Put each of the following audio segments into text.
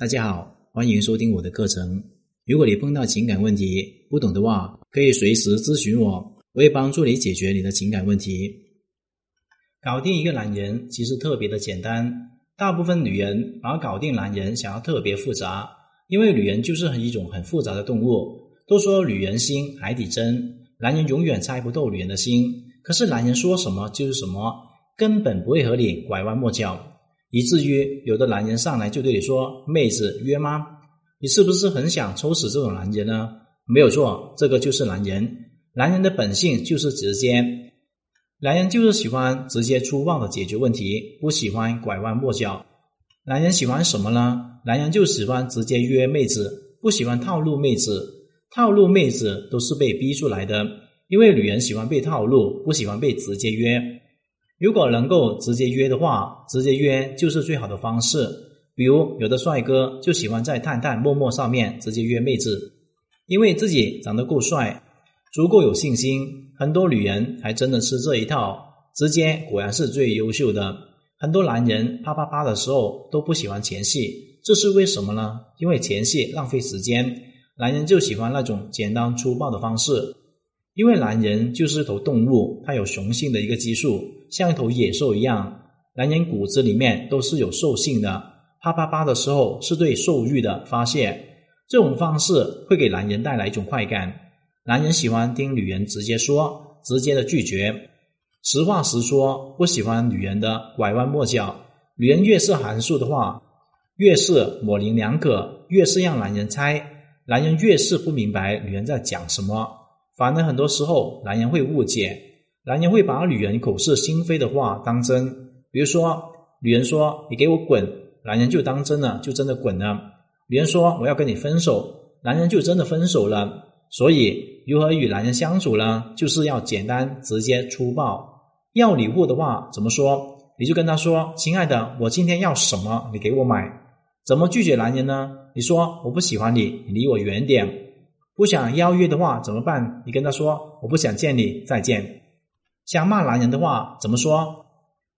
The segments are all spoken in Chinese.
大家好，欢迎收听我的课程。如果你碰到情感问题不懂的话，可以随时咨询我，我会帮助你解决你的情感问题。搞定一个男人其实特别的简单，大部分女人把搞定男人想要特别复杂，因为女人就是一种很复杂的动物。都说女人心海底针，男人永远猜不透女人的心。可是男人说什么就是什么，根本不会和你拐弯抹角。以至于有的男人上来就对你说：“妹子约吗？”你是不是很想抽死这种男人呢？没有错，这个就是男人。男人的本性就是直接，男人就是喜欢直接粗暴的解决问题，不喜欢拐弯抹角。男人喜欢什么呢？男人就喜欢直接约妹子，不喜欢套路妹子。套路妹子都是被逼出来的，因为女人喜欢被套路，不喜欢被直接约。如果能够直接约的话，直接约就是最好的方式。比如有的帅哥就喜欢在探探、陌陌上面直接约妹子，因为自己长得够帅，足够有信心。很多女人还真的吃这一套，直接果然是最优秀的。很多男人啪啪啪的时候都不喜欢前戏，这是为什么呢？因为前戏浪费时间，男人就喜欢那种简单粗暴的方式。因为男人就是一头动物，他有雄性的一个激素，像一头野兽一样。男人骨子里面都是有兽性的，啪啪啪的时候是对兽欲的发泄。这种方式会给男人带来一种快感。男人喜欢听女人直接说，直接的拒绝，实话实说，不喜欢女人的拐弯抹角。女人越是含蓄的话，越是模棱两可，越是让男人猜，男人越是不明白女人在讲什么。反正很多时候，男人会误解，男人会把女人口是心非的话当真。比如说，女人说“你给我滚”，男人就当真了，就真的滚了。女人说“我要跟你分手”，男人就真的分手了。所以，如何与男人相处呢？就是要简单、直接、粗暴。要礼物的话，怎么说？你就跟他说：“亲爱的，我今天要什么，你给我买。”怎么拒绝男人呢？你说：“我不喜欢你，你离我远点。”不想邀约的话怎么办？你跟他说我不想见你，再见。想骂男人的话怎么说？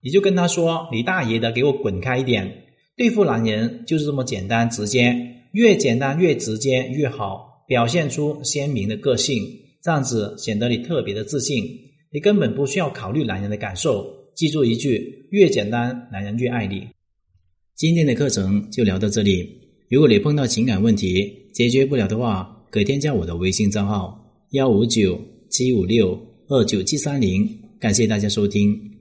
你就跟他说你大爷的，给我滚开一点。对付男人就是这么简单直接，越简单越直接越好，表现出鲜明的个性，这样子显得你特别的自信。你根本不需要考虑男人的感受，记住一句：越简单，男人越爱你。今天的课程就聊到这里。如果你碰到情感问题解决不了的话，可添加我的微信账号幺五九七五六二九七三零，感谢大家收听。